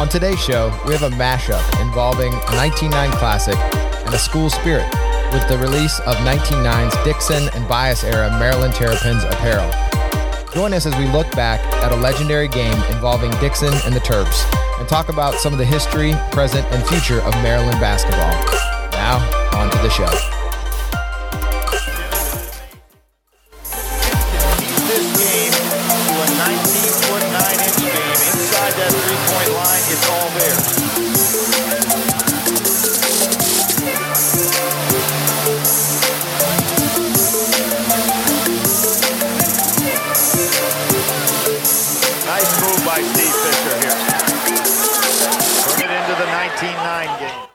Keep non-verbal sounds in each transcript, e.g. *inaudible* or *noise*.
On today's show, we have a mashup involving a 19nine classic and a school spirit with the release of 19nine's Dixon and Bias era Maryland Terrapins apparel. Join us as we look back at a legendary game involving Dixon and the Terps and talk about some of the history, present, and future of Maryland basketball. Now, on to the show.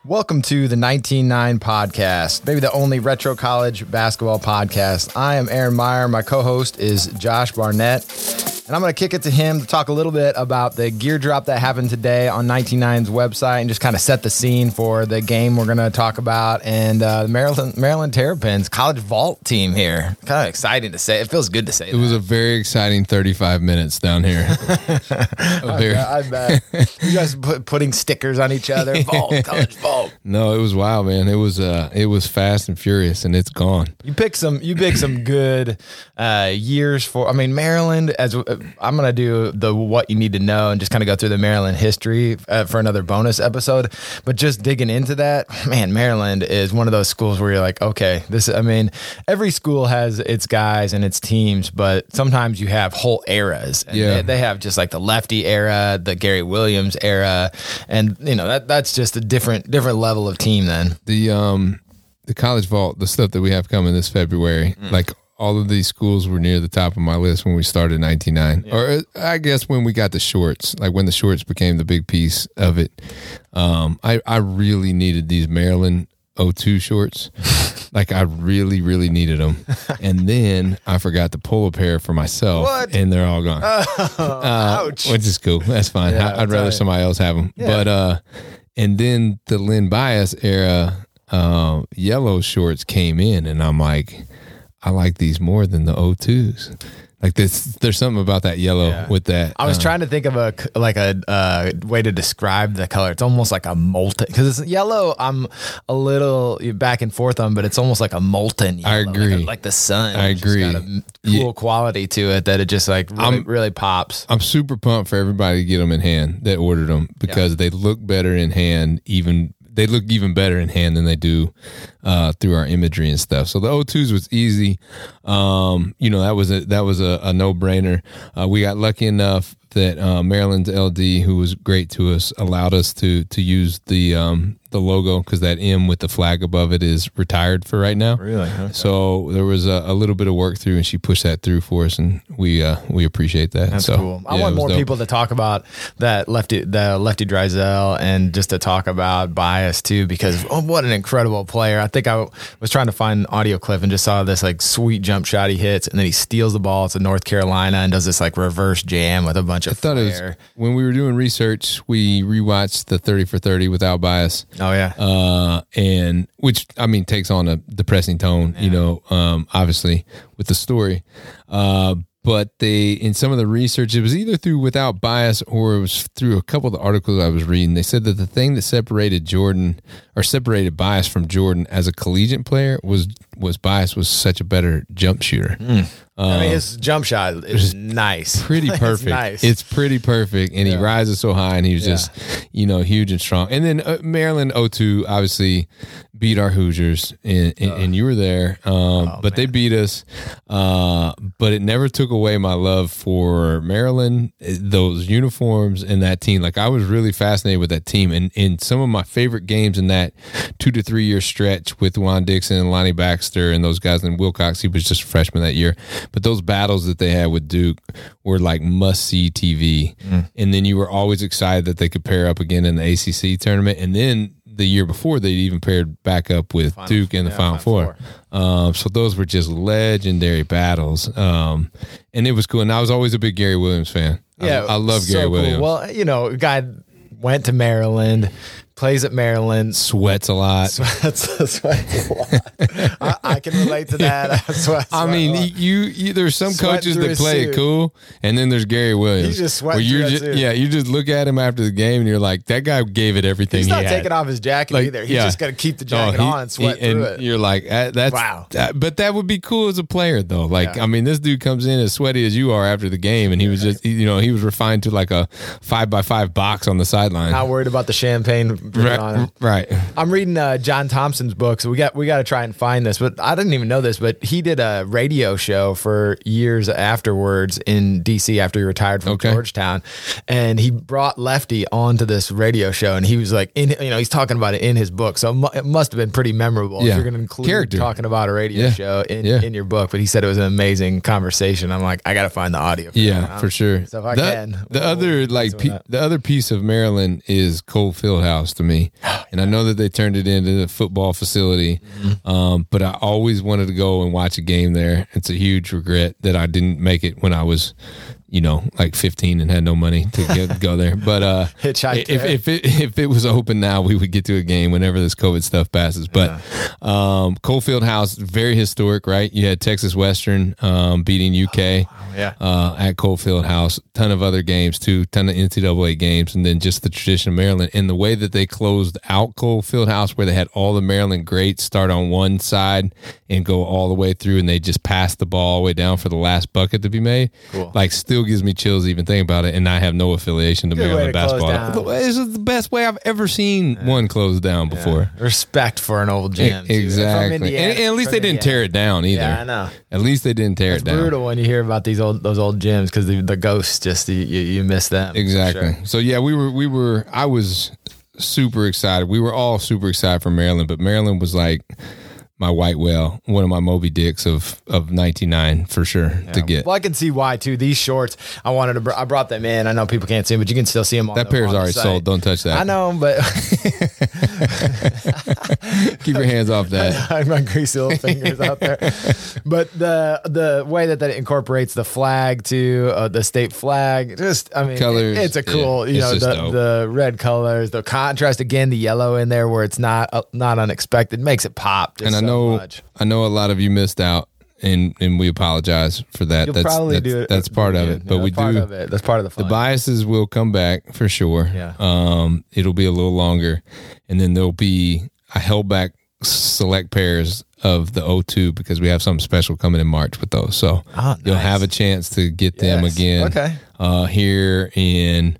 Welcome to the 19nine podcast, maybe the only retro college basketball podcast. I am Aaron Meyer. My co host is Josh Barnett. And I'm going to kick it to him to talk a little bit about the gear drop that happened today on 99's website and just kind of set the scene for the game we're going to talk about and uh, the Maryland Maryland Terrapins college vault team here. Kind of exciting to say. It feels good to say. It was a very exciting 35 minutes down here. *laughs* A very- I bet. you guys *laughs* put, putting stickers on each other. Vault, college vault. no, it was wild, man. It was uh, it was fast and furious, and it's gone. You pick some. You pick some good uh, years for. I mean, Maryland. As I'm gonna do the what you need to know and just kind of go through the Maryland history uh, for another bonus episode. But just digging into that, man, Maryland is one of those schools where you're like, okay, this. I mean, every school has its guys and its teams, but sometimes you have whole eras. And Yeah. they, they have just like the lefty era, the Gary Williams era, and you know that that's just a different different level of team. Then The um the college vault, the stuff that we have coming this February, like all of these schools were near the top of my list when we started in 99 or uh, i guess when we got the shorts like when the shorts became the big piece of it. Um i i really needed these maryland O2 shorts. *laughs* Like i really really needed them *laughs* and then i forgot to pull a pair for myself What? and they're all gone. Uh, ouch. which is cool. That's fine. Yeah, I, i'd rather right. somebody else have them Yeah. but uh and then the Len Bias era uh, yellow shorts came in and i'm like I like these more than the O2s. Like this, there's something about that yellow Yeah. with that. I was uh, trying to think of a like a uh, way to describe the color. It's almost like a molten because it's yellow. I'm a little back and forth on, but it's almost like a molten. Yellow, I like agree. like, the sun. I It's got a agree. cool Yeah. quality to it that it just like really, I'm- really pops. I'm super pumped for everybody to get them in hand that ordered them because they look better in hand. Even they look even better in hand than they do uh, through our imagery and stuff. So the O2s was easy. Um, you know that was a that was a, a no brainer. Uh, we got lucky enough that uh, Maryland's LD, who was great to us, allowed us to to use the um, the logo because that M with the flag above it is retired for right now. Really? Okay. So there was a, a little bit of work through, and she pushed that through for us, and we uh, we appreciate that. That's so, cool. I yeah, want more dope. people to talk about that lefty, the lefty Driesell, and just to talk about bias too, because oh, what an incredible player! I think I was trying to find an audio clip and just saw this like sweet jump shot he hits, and then he steals the ball to North Carolina and does this like reverse jam with a bunch of I thought it was when we were doing research, we rewatched the thirty for thirty without bias. Oh yeah, uh, and which I mean takes on a depressing tone, you know, um, obviously with the story. Uh, but they in some of the research, it was either through without bias or it was through a couple of the articles I was reading. They said that the thing that separated Jordan or separated bias from Jordan as a collegiate player was was bias was such a better jump shooter. I mean his jump shot is nice, *laughs* pretty It's perfect. nice. It's pretty perfect, and he rises so high, and he was just, you know, huge and strong. And then uh, Maryland 02 obviously beat our Hoosiers, and, and, and you were there, um, but they beat us. Uh, but it never took away my love for Maryland, eh, those uniforms, and that team. Like I was really fascinated with that team, and in some of my favorite games in that two to three year stretch with Juan Dixon and Lonnie Baxter and those guys, and Wilcox. He was just a freshman that year, but those battles that they had with Duke were like must see TV. And then you were always excited that they could pair up again in the ACC tournament. And then the year before, they even paired back up with Duke in the yeah, Final Final Four. Um, so those were just legendary battles. Um, and it was cool. And I was always a big Gary Williams fan. I- Yeah, I, love so Gary cool. Williams. Well, you know, guy went to Maryland, plays at Maryland. Sweats a lot. Sweats, *laughs* sweats a lot. I, I can relate to that. *laughs* I, sweat, I sweat a mean, lot. you, you there's some Sweating coaches that play it cool, and then there's Gary Williams. He's just you through just. Yeah, you just look at him after the game, and you're like, that guy gave it everything. he's he not had. taking off his jacket Like, either. He's yeah. just to keep the Oh, jacket he- on and sweat he- through and it. You're like, uh, that's Wow. that- but that would be cool as a player, though. Like, Yeah. I mean, this dude comes in as sweaty as you are after the game, and he was just, you know, he was refined to like a five by five box on the sideline. Not worried about the champagne dripping on him. Right, right. I'm reading uh, John Thompson's book, so we got we got to try and find this. But I didn't even know this, but he did a radio show for years afterwards in D.C. after he retired from Okay. Georgetown, and he brought Lefty onto this radio show, and he was like, in you know, he's talking about it in his book, so it must have been pretty memorable. Yeah. If you're going to include Character. talking about a radio Yeah. show in, Yeah. in your book, but he said it was an amazing conversation. I'm like, I got to find the audio. for Yeah, for sure. So if I the, can, the we'll- other we'll like pe- the other piece of Maryland is Cole Fieldhouse to me, *gasps* and I know that they turned it into a football facility, Mm-hmm. um, but I always wanted to go and watch a game there. It's a huge regret that I didn't make it when I was. You know, like 15 and had no money to get, *laughs* go there. But uh, if, there. if it if it was open now, we would get to a game whenever this COVID stuff passes. But um, Cole Fieldhouse, very historic, right? You had Texas Western um, beating UK yeah. uh, at Cole Fieldhouse. Ton of other games too, ton of NCAA games, and then just the tradition of Maryland and the way that they closed out Cole Fieldhouse, where they had all the Maryland greats start on one side and go all the way through, and they just passed the ball all the way down for the last bucket to be made. Cool. Like, still gives me chills even thinking about it, and I have no affiliation to Good way Maryland to close basketball. down. This is the best way I've ever seen one closed down before. Respect for an old gym. From Exactly, Indiana- and, and at least from they didn't Indiana. tear it down either. Yeah, I know. At least they didn't tear It's it down. It's brutal when you hear about these old those old gyms because the, the ghosts just you, you, you miss them for Exactly. sure. So yeah, we were we were I was super excited. We were all super excited for Maryland, but Maryland was like my white whale, one of my Moby Dicks of of ninety nine for sure to get. Well, I can see why too. These shorts, I wanted to. Br- I brought them in. I know people can't see them, but you can still see them. On That the, pair's on already site. sold. Don't touch that. I know, but *laughs* Keep your hands off that. *laughs* I my greasy little fingers out there. *laughs* But the the way that that incorporates the flag to uh, the state flag, just I mean, Colors, it's a cool. yeah, you know, the dope. the red colors, the contrast again, the yellow in there where it's not uh, not unexpected makes it pop. Just And I so know much. I know a lot of you missed out and and we apologize for that. You'll that's probably that's, do it. that's part of it. But Yeah, we do of it. That's part of the fun. the biases will come back for sure. Yeah. Um, it'll be a little longer, and then there'll be I held back select pairs of the O2 because we have something special coming in March with those. So Ah, you'll have a chance to get them Yes. again. Okay. Uh, here in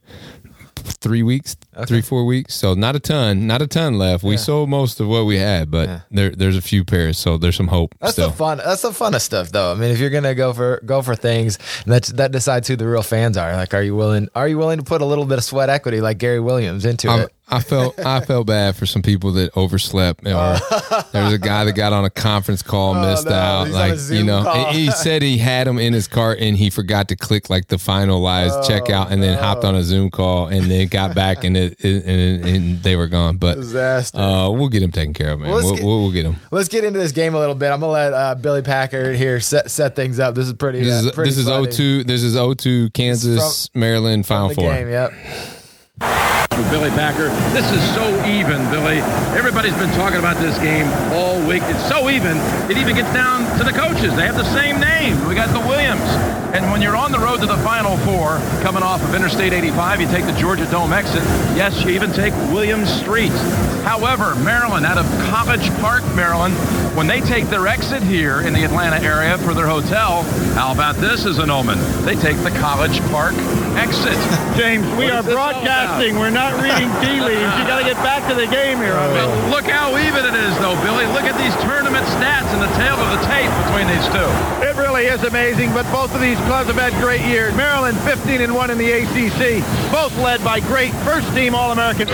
three weeks, three four weeks. So not a ton, not a ton left. We sold most of what we had, but Yeah. there there's a few pairs, so there's some hope That's still. the fun. That's the funnest stuff, though. I mean, if you're gonna go for go for things, that's that decides who the real fans are. Like, are you willing? Are you willing to put a little bit of sweat equity, like Gary Williams, into I'm- it? I felt I felt bad for some people that overslept. Or *laughs* there was a guy that got on a conference call, missed Oh. no, out. he's on a Like you know, he said he had him in his cart and he forgot to click like the finalized Oh, checkout, and then hopped on a Zoom call and then got back and it, it and, and they were gone. But Disaster. uh, we'll get him taken care of, man. Well, get- we'll, we'll get him. Let's get into this game a little bit. I'm gonna let uh, Billy Packer here set set things up. This is pretty. This uh, is pretty this is funny. 02 This is 02 Kansas Maryland Final Four. game, yep. With Billy Packer. This is so even, Billy. Everybody's been talking about this game all week. It's so even, it even gets down to the coaches. They have the same name. We got the Williams. And when you're on the road to the Final Four, coming off of Interstate 85, you take the Georgia Dome exit. Yes, you even take Williams Street. However, Maryland, out of College Park, Maryland, when they take their exit here in the Atlanta area for their hotel, how about this as an omen? They take the College Park exit. *laughs* James, we are is this all about? broadcasting. We're not reading tea leaves. You got to get back to the game here. I mean. look how even it is, though, Billy. Look at these tournament stats and the tale of the tape between these two. It really is amazing, but both of these clubs have had great years. Maryland 15 and 1 in the ACC, both led by great first team All-American.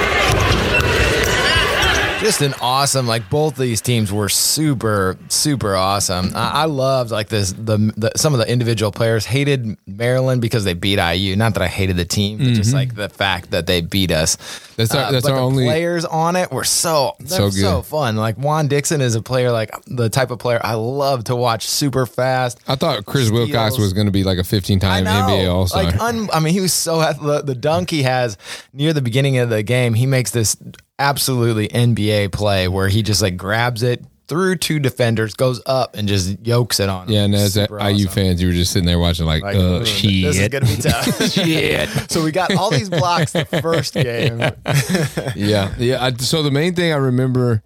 Just an awesome. Like both these teams were super, super awesome. I, I loved like this. The, the some of the individual players hated Maryland because they beat IU. Not that I hated the team, but just like the fact that they beat us. Mm-hmm. That's our- that's but our the only- players on it were so So so, fun. Like Juan Dixon is a player like the type of player I love to watch. Super fast. I thought Chris Wilcox was going to be like a 15 time NBA All Star. Like, un, I mean, he was so the, the dunk he has near the beginning of the game. He makes this absolutely NBA play where he just like grabs it through two defenders, goes up and just yokes it on. him. Yeah, and as IU awesome. fans, you were just sitting there watching, like, Like, "Ooh, shit. This is gonna be tough. shit. *laughs* *laughs* so we got all these blocks the first game. *laughs* yeah, yeah. I, so the main thing I remember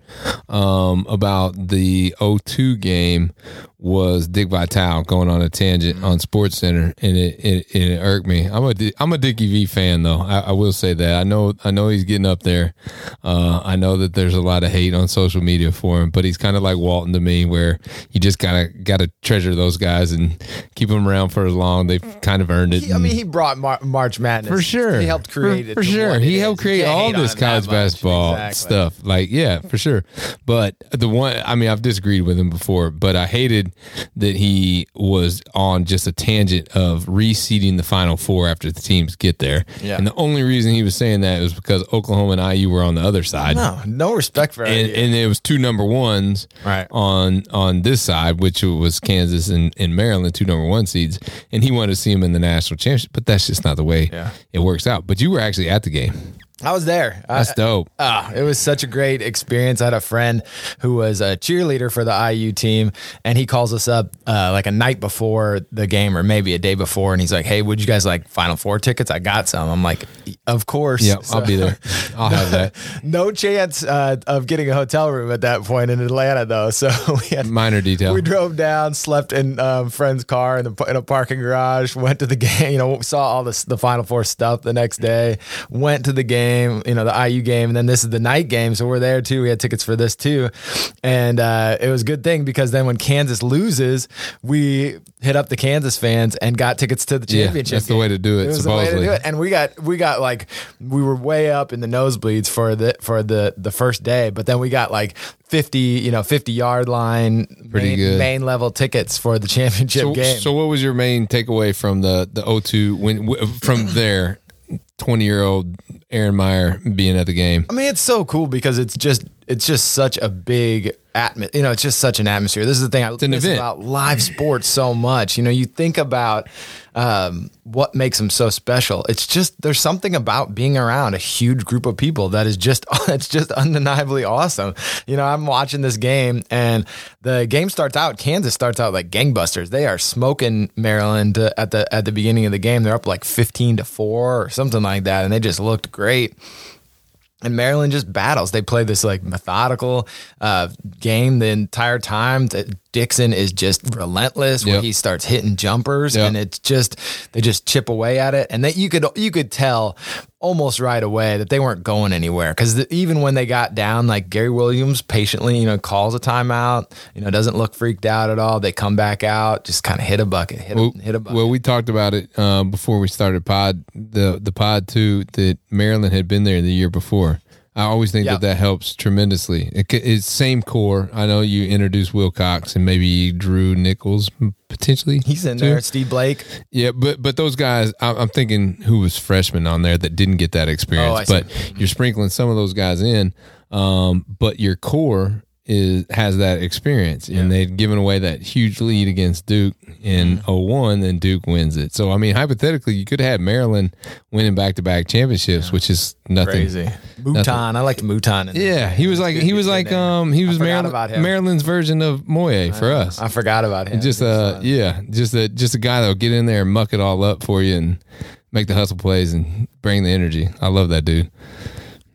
um, about the 0-2 game was Dick Vitale going on a tangent on Sports Center, and it, it, it irked me. I'm a I'm a Dickie V fan though. I, I will say that. I know I know he's getting up there. Uh, I know that there's a lot of hate on social media for him, but he's kind of like Walton to me, where you just gotta gotta treasure those guys and keep them around for as long. They've kind of earned it. He- I mean, he brought Mar- March Madness For sure. He helped create for, it for sure. He helped is. create all this college basketball Exactly. stuff. Like, yeah, for sure. But the one, I mean, I've disagreed with him before, but I hated that he was on just a tangent of reseeding the Final Four after the teams get there. Yeah. And the only reason he was saying that was because Oklahoma and IU were on the other side. No, no respect for And, IU. and it was two number ones Right. on on this side, which was Kansas and, and Maryland, two number one seeds, and he wanted to see him in the national championship. But that's just not the way Yeah. it works out. But you were actually at the game. I was there. That's dope. Ah, it was such a great experience. I had a friend who was a cheerleader for the IU team, and he calls us up uh, like a night before the game, or maybe a day before, and he's like, "Hey, would you guys like Final Four tickets? I got some." I'm like, "Of course." Yeah, So- I'll be there. *laughs* I'll have that. no chance uh, of getting a hotel room at that point in Atlanta, though. So *laughs* we had Minor detail. we drove down, slept in um, friend's car in, the, in a parking garage. Went to the *laughs* game. You know, saw all this, the Final Four stuff the next day. Went to the game. You know, the IU game, and then this is the night game, so we're there too. We had tickets for this too, and uh, it was a good thing because then when Kansas loses, we hit up the Kansas fans and got tickets to the Yeah, championship. that's the way to do it, It was the way to do it, and we got we got like we were way up in the nosebleeds for the for the the first day, but then we got like. 50 you know 50 yard line Pretty main, good. main level tickets for the championship So, game. so what was your main takeaway from the the O2 when from there? Twenty year old Aaron Meyer being at the game. I mean, it's so cool because it's just it's just such a big atmosphere. You know, it's just such an atmosphere. This is the thing I an event. about live sports so much. You know, you think about um, what makes them so special. It's just there's something about being around a huge group of people that is just *laughs* it's just undeniably awesome. You know, I'm watching this game and the game starts out. Kansas starts out like gangbusters. They are smoking Maryland uh, at the at the beginning of the game. They're up like 15 to four or something like that, and they just looked great and Maryland just battles. They play this like methodical uh, game the entire time. That Dixon is just relentless when he starts hitting jumpers, Yep. and it's just they just chip away at it. And that you could you could tell almost right away that they weren't going anywhere because even when they got down, like Gary Williams patiently you know calls a timeout, you know doesn't look freaked out at all. They come back out, just kind of hit a bucket, hit a, Well, hit a bucket. well, we talked about it uh, before we started pod the the pod too that Maryland had been there the year before. I always think Yeah. that that helps tremendously. It, it's same core. I know you introduced Wilcox and maybe Drew Nicholas potentially. He's in too. there. Steve Blake. Yeah, but but those guys, I- I'm thinking who was freshman on there that didn't get that Oh, experience. see. but you're sprinkling some of those guys in, um, but your core is has that experience, and they'd given away that huge lead against Duke in Mm-hmm. 01, then Duke wins it. So I mean, hypothetically, you could have Maryland winning back to back championships, which is nothing. Crazy. Mouton. I liked Mouton. Yeah, he was like he was like um he was Maryland. Maryland's version of Moye for us. I forgot about him. Just uh yeah, just a just a guy that'll get in there and muck it all up for you and make the hustle plays and bring the energy. I love that dude.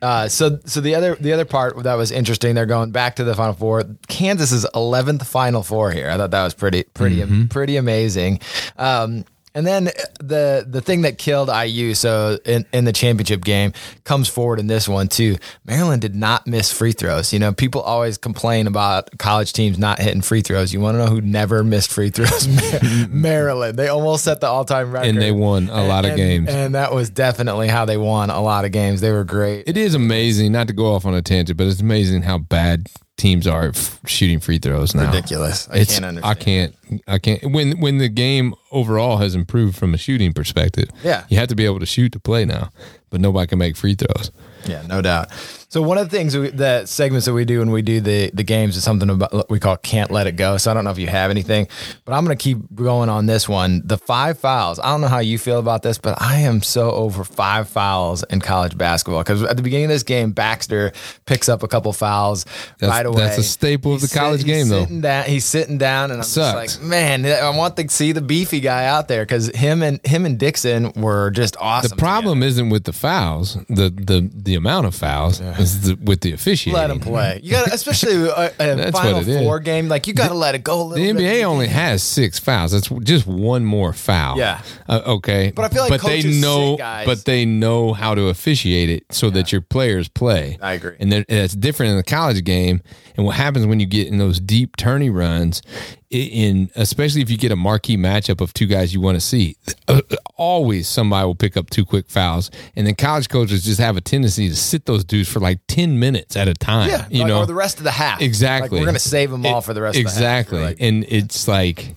Uh, so so the other the other part that was interesting, they're going back to the Final Four. Kansas is eleventh Final Four here. I thought that was pretty pretty Mm-hmm. pretty amazing. Um, and then the the thing that killed IU, so in, in the championship game, comes forward in this one too. Maryland did not miss free throws. You know, people always complain about college teams not hitting free throws. You want to know who never missed free throws? *laughs* Maryland. They almost set the all time record, And they won a lot of And- games. and that was definitely how they won a lot of games. They were great. It is amazing, not to go off on a tangent, but it's amazing how bad teams are f- shooting free throws now. ridiculous. I It's can't understand. I can't I can't when when the game overall has improved from a shooting perspective. Yeah. You have to be able to shoot to play now, but nobody can make free throws. Yeah, no doubt. So one of the things we, the segments that we do when we do the the games is something about we call can't let it go. So I don't know if you have anything, but I'm going to keep going on this one. The five fouls. I don't know how you feel about this, but I am so over five fouls in college basketball because at the beginning of this game, Baxter picks up a couple fouls That's- right away. that's a staple of the college sit- game, he's though. Sitting down, he's sitting down, and I'm Sucks. just like, man, I want to see the beefy guy out there because him and him and Dixon were just awesome. The problem isn't with the fouls, the the the amount of fouls is the, with the officiating. Let them play. You got especially *laughs* a, a final it is. four game. Like you got to let it go a The bit. NBA only has six fouls. That's just one more foul. Yeah. Uh, okay. But I feel like but they know, but they know how to officiate it so that your players play. I agree. And that's different in the college game. And what happens when you get in those deep tourney runs, in especially if you get a marquee matchup of two guys you want to see, uh, always somebody will pick up two quick fouls, and then college coaches just have a tendency to sit those dudes for like ten minutes at a time. Yeah, you like, know, or the rest of the half. Exactly. Like, we're gonna save them all It- for the rest exactly. of the half. Exactly. and it's like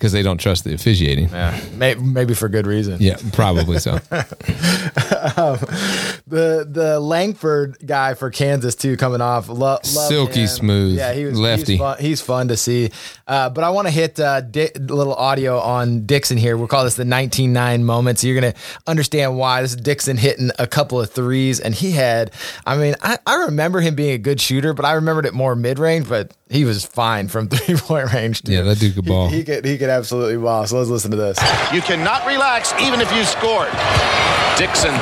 because they don't trust the officiating. yeah, maybe, maybe for good reason. Yeah, probably so. *laughs* The the Langford guy for Kansas too coming off. Lo- love Silky him. smooth. Yeah, he was Lefty. He's fun, he's fun to see. Uh, but I want to hit uh, little audio on Dixon here. We'll call this the 19nine moment. So You're gonna understand why this is Dixon hitting a couple of threes, and he had. I mean, I, I remember him being a good shooter, but I remembered it more mid range. But he was fine from *laughs* three point range. Too. Yeah, that dude could ball. He, he could he could absolutely ball. So let's listen to this. You cannot relax even if you scored. Dixon.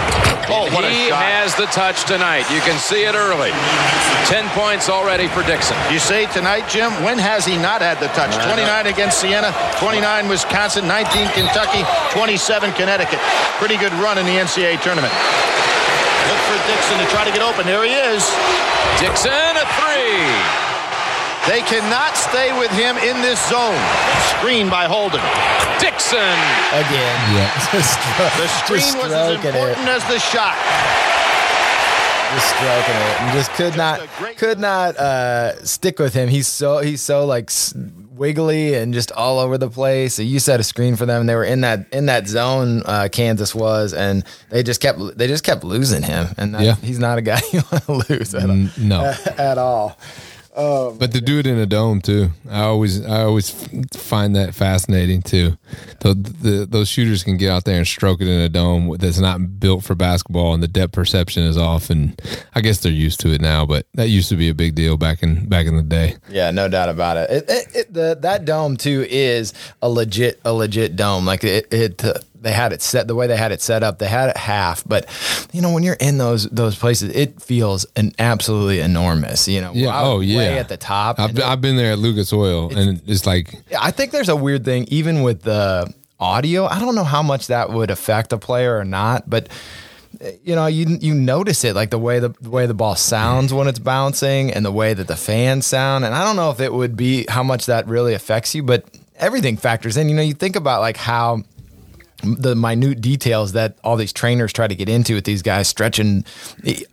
Oh, what a he shot. has the touch tonight. You can see it early. 10 points already for Dixon. You say tonight, Jim, when has he not had the touch? Uh-huh. 29 against Siena, 29 Wisconsin, 19 Kentucky, 27 Connecticut. Pretty good run in the NCAA tournament. Look for Dixon to try to get open. There he is. Dixon, a three. They cannot stay with him in this zone. Screen by Holden. Dixon. Again. Yeah. *laughs* Just, The just screen was as stroking it. important as the shot. just stroking it and just could not could not uh stick with him he's so he's so like s- wiggly and just all over the place so you set a screen for them and they were in that in that zone uh kansas was and they just kept they just kept losing him and that, Yeah. he's not a guy *laughs* you want to lose at, N- no. *laughs* at all But to do it in a dome too, I always I always find that fascinating too. The, the, those shooters can get out there and stroke it in a dome that's not built for basketball, and the depth perception is off. And I guess they're used to it now, but that used to be a big deal back in back in the day. Yeah, no doubt about it. It, it, it the that dome too is a legit a legit dome. Like it, it uh, they had it set the way they had it set up. They had it half, but you know when you're in those those places, it feels an absolutely enormous. You know, Yeah. Oh yeah. way at the top. I've, I've been there at Lucas Oil, and it's like I think there's a weird thing, even with the audio. I don't know how much that would affect a player or not, but you know, you you notice it like the way the, the way the ball sounds when it's bouncing, and the way that the fans sound. And I don't know if it would be how much that really affects you, but everything factors in. You know, you think about like how the minute details that all these trainers try to get into with these guys stretching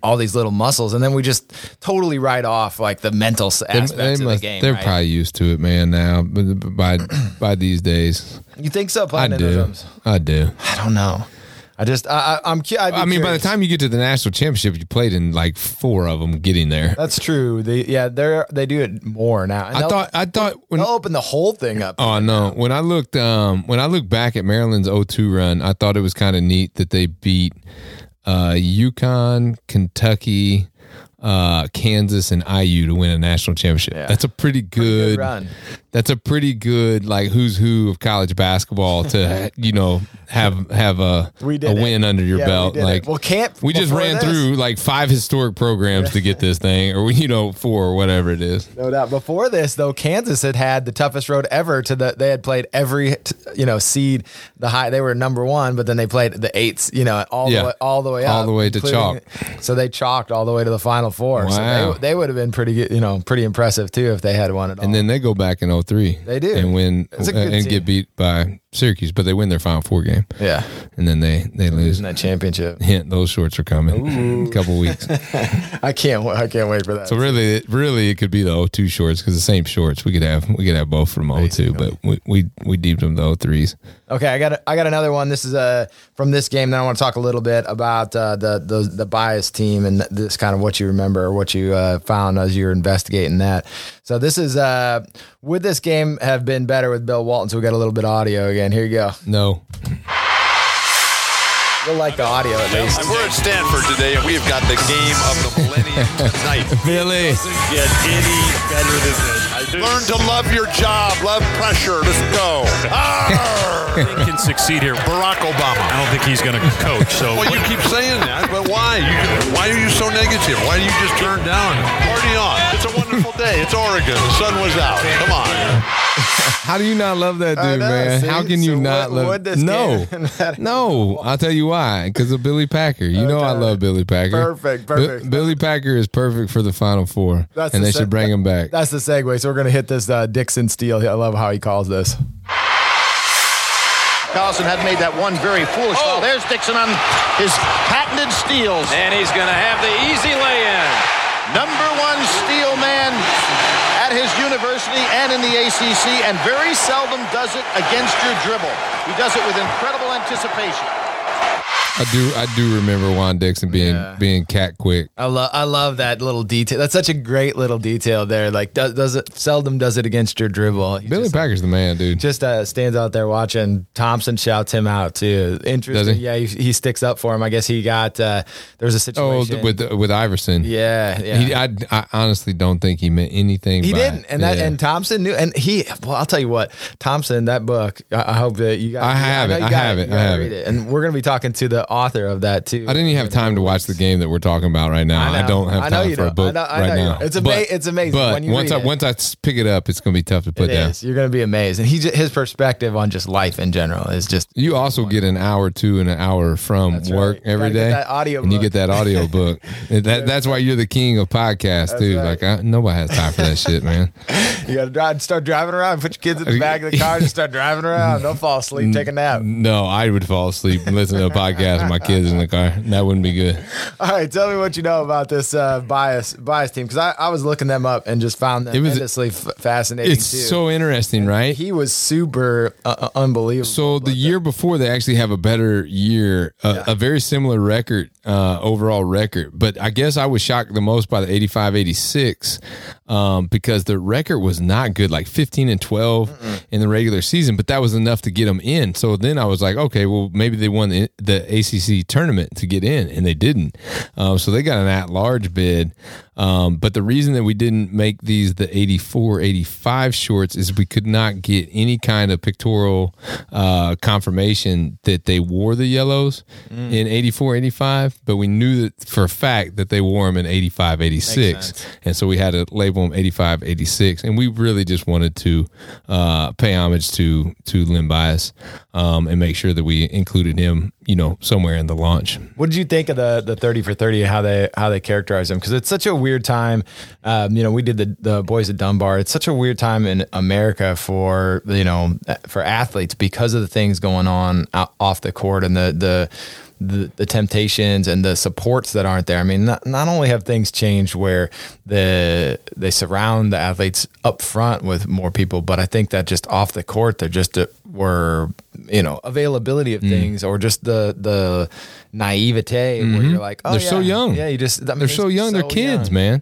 all these little muscles, and then we just totally write off like the mental s- they, aspects they of the must, game. they're right? probably used to it, man. Now, by by these days, you think so? I do. I do. I don't know. I just I, I, be I mean, by the time you get to the national championship, you played in like four of them getting there. that's true. They yeah they're they do it more now. And I thought I thought when they'll open the whole thing up. Oh no! When I looked, um, when I looked back at Maryland's 0-2 run, I thought it was kind of neat that they beat uh, UConn, Kentucky, uh, Kansas, and IU to win a national championship. Yeah. That's a pretty good, good run. That's a pretty good like who's who of college basketball to *laughs* you know have have a a it. win under your Yeah, we belt. it. Like Well, camp we just ran this- through like five historic programs to get this thing, or you know four or whatever it is. No doubt. Before this, though, Kansas had had the toughest road ever. To the they had played every you know seed the high. They were number one, but then they played the eights. You know all Yeah. the way all the way All the way to chalk. So they chalked all the way to the final four. So Wow. they, they would have been pretty good, you know pretty impressive too if they had won it all. And then they go back in oh 03. They do. And win It's a good and team. get beat by Syracuse, but they win their Final Four game, Yeah. and then they they lose. Losing that championship. *laughs* Hint: those shorts are coming in a *laughs* couple weeks. *laughs* I can't. I can't wait for that. So really, really, it could be the 02 shorts because the same shorts we could have. We could have both from 02, but we we, we deemed them the 03s. Okay, I got a, I got another one. This is uh, from this game. Then I want to talk a little bit about uh, the, the the bias team and this kind of what you remember or what you uh, found as you were investigating that. So this is uh, would this game have been better with Bill Walton? So we got a little bit of audio again. Here you go. No, You'll like the audio at least. And we're at Stanford today, and we've got the game of the millennium tonight. *laughs* Billy. get any better than this. I do. Learn to love your job, love pressure. Let's go. *laughs* Arr! think he can succeed here. Barack Obama. I don't think he's going to coach. So Well, you keep saying that, but why? You why are you so negative? Why do you just turn down? Party on. It's a wonderful day. It's Oregon. The sun was out. Come on. *laughs* How do you not love that dude, know, man? see? How can you not what- love? what this no, *laughs* no. I'll tell you why. Because of Billy Packer. You know I love Billy Packer. Perfect, Bi- perfect. Billy Packer is perfect for the Final Four, That's and the they se- should bring him back. That's the segue. So we're gonna hit this uh, Dixon steal. I love how he calls this. Collison had made that one very foolish foul. There's Dixon on his patented steals. And he's going to have the easy lay-in. Number one steal man at his and in the ACC, and very seldom does it against your dribble. He does it with incredible anticipation. I do. I do remember Juan Dixon being being cat quick. I love I love that little detail. That's such a great little detail there. Like does, does it seldom does it against your dribble. He Billy just, Packer's the man, dude. just uh, stands out there watching. Thompson shouts him out too. Interesting. He? Yeah, he, he sticks up for him. I guess he got uh, there was a oh, situation with with Iverson. yeah yeah. He, I, I honestly don't think he meant anything. He by didn't, it. and that Yeah. and Thompson knew, and he. Well, I'll tell you what, Thompson, that book. I, I hope that you guys. I have it, I have it, I have read it. and we're gonna be talking to the author of that too. I didn't even have time to watch the game that we're talking about right now. I, know. don't have I know time you for a don't. book I know- I right now. It's ama- it's amazing But when you once I it. once I pick it up, it's going to be tough to put It down. is. You're gonna be amazed, and he j- his perspective on just life in general is just You also get an hour two and an hour from That's work right. Every day, that audio and you get that audio book. *laughs* That, that's why you're the king of podcasts too. right. Like I, nobody has time for that shit, man. *laughs* you gotta drive, start driving around. Put your kids in the back of the car, just start driving around. Don't fall asleep, take a nap. *laughs* No, I would fall asleep and listen to a podcast my kids in the car. That wouldn't be good. *laughs* All right, tell me what you know about this uh, bias bias team because I, I was looking them up and just found them It was- endlessly f- fascinating. It's too. so interesting, right? he was super uh, uh, unbelievable. So the year before, they actually have a better year, uh, a very similar record, uh, overall record. But I guess I was shocked the most by the 85 86 um, because the record was not good, like 15 and 12 in the regular season, but that was enough to get them in. So then I was like, okay, well, maybe they won the, the ACC tournament to get in, and they didn't. Um, so they got an at large bid. Um, but the reason that we didn't make these the 84 85 shorts is we could not get any kind of pictorial uh, confirmation that they wore the yellows in 84 85, but we knew that for a fact that they wore them in 85 86. And so we had to label them 85 86. And we really just wanted to uh, pay homage to, to Len Bias um, and make sure that we included him, you know, somewhere in the launch. What did you think of the the thirty for thirty? How they how they characterize them? Because it's such a weird time. Um, you know, we did the the boys at Dunbar. It's such a weird time in America for you know for athletes because of the things going on off the court and the the. The, the temptations and the supports that aren't there. I mean, not, not only have things changed where the they surround the athletes up front with more people, but I think that just off the court, they're just uh, were you know availability Mm. of things or just the the naivete where you're like, oh, Mm-hmm. they're so yeah. young. Yeah, you just I mean, they're so young. they're kids, young. man.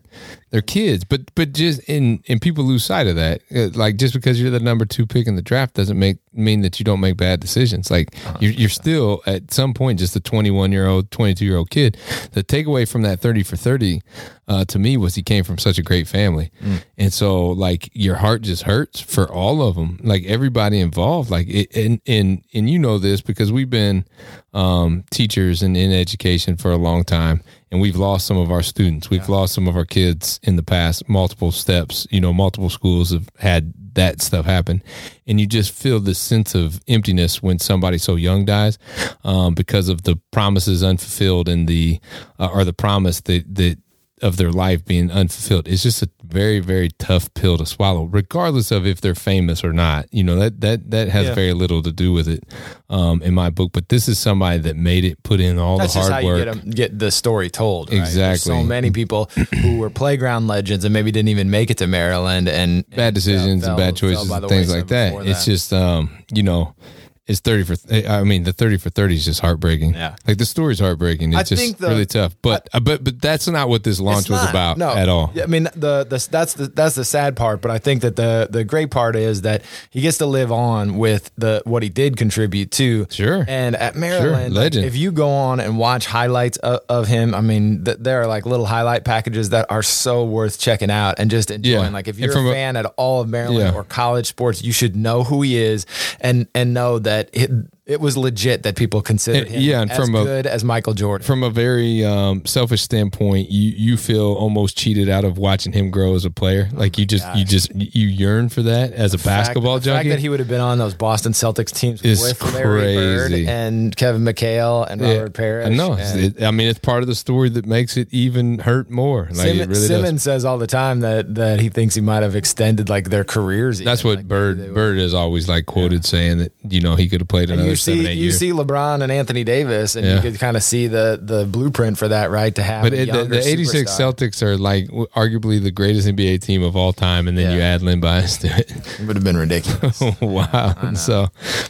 They're kids. But but just and and people lose sight of that. Uh, Like just because you're the number two pick in the draft doesn't make mean that you don't make bad decisions. Like Uh-huh. you're you're still at some point just a 21 year old, 22 year old kid. The takeaway from that 30 for 30 uh, to me was he came from such a great family, Mm. and so like your heart just hurts for all of them. Like everybody involved. Like it, and and and you know this because we've been um, teachers and in education for a long time, and we've lost some of our students. We've lost some of our kids in the past. Multiple steps, you know, multiple schools have had that stuff happen, and you just feel this sense of emptiness when somebody so young dies, um, because of the promises unfulfilled and the uh, or the promise that that of their life being unfulfilled. It's just a very very tough pill to swallow, regardless of if they're famous or not. You know that that that has Yeah. very little to do with it, um, in my book. But this is somebody that made it, put in all That's the hard work. get 'em- get the story told. right? There's Exactly. so many people who were playground legends and maybe didn't even make it to Maryland and bad decisions uh, and fell- bad choices and things like that. before It's just um, you know, it's thirty for. I mean, the thirty for thirty is just heartbreaking. Yeah. like the story's heartbreaking. It's I just think the- really tough. But uh, but but that's not what this launch It's was not. about no. at all. Yeah, I mean, the, the that's the that's the sad part, but I think that the the great part is that he gets to live on with the what he did contribute to. Sure. And at Maryland, like, Legend. if you go on and watch highlights of, of him, I mean, th- there are like little highlight packages that are so worth checking out and just enjoying. Yeah. Like if you're from a a- fan at all of Maryland Yeah. or college sports, you should know who he is and and know that it, it was legit that people considered him yeah, and as from a- good as Michael Jordan. From a very um, selfish standpoint, you you feel almost cheated out of watching him grow as a player. Like you just you just you yearn for that as a basketball fact, the fact that he would have been on those Boston Celtics teams is with Larry Bird crazy. and Kevin McHale and Yeah, Robert Parish. I know. It- I mean, it's part of the story that makes it even hurt more. Like Simmons, it really does. Simmons says all the time that that he thinks he might have extended like their careers. even. That's what Like, Bird Bird is always like quoted saying that you know he could have played another you seven see, you years. see LeBron and Anthony Davis, and Yeah. you could kind of see the the blueprint for that, right? To have but a it, the, the '86. Celtics are like arguably the greatest NBA team of all time, and then Yeah. you add Len Bias to it. *laughs* It would have been ridiculous. *laughs* wow! so,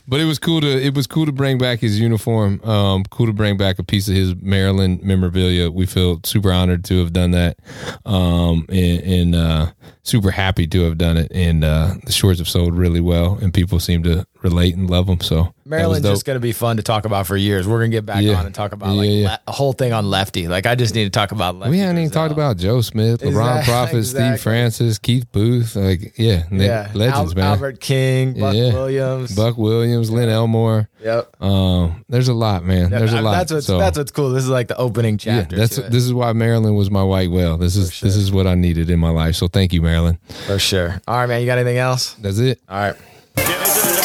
but it was cool to it was cool to bring back his uniform. Um, cool to bring back a piece of his Maryland memorabilia. We feel super honored to have done that, um, and, and uh, super happy to have done it. And uh, the shorts have sold really well, and people seem to relate and love them. So that Maryland's just going to be fun to talk about for years. We're going to get back Yeah. on and talk about Yeah, like yeah. le- a whole thing on lefty. Like I just need to talk about lefty. We haven't even talked about Joe Smith, LeBron Exact- *laughs* Prophet, exactly. Steve Francis, Keith Booth. Like, yeah, yeah, legends, Al- man. Albert King, Buck Yeah. Williams, Buck Williams, Len Elmore. Yep. Um, there's a lot, man. There's a I- lot. That's what's So, that's what's cool. This is like the opening yeah, chapter. that's to this is why Maryland was my white whale. This is this is what I needed in my life. So thank you, Maryland. for sure. All right, man. You got anything else? That's it. All right.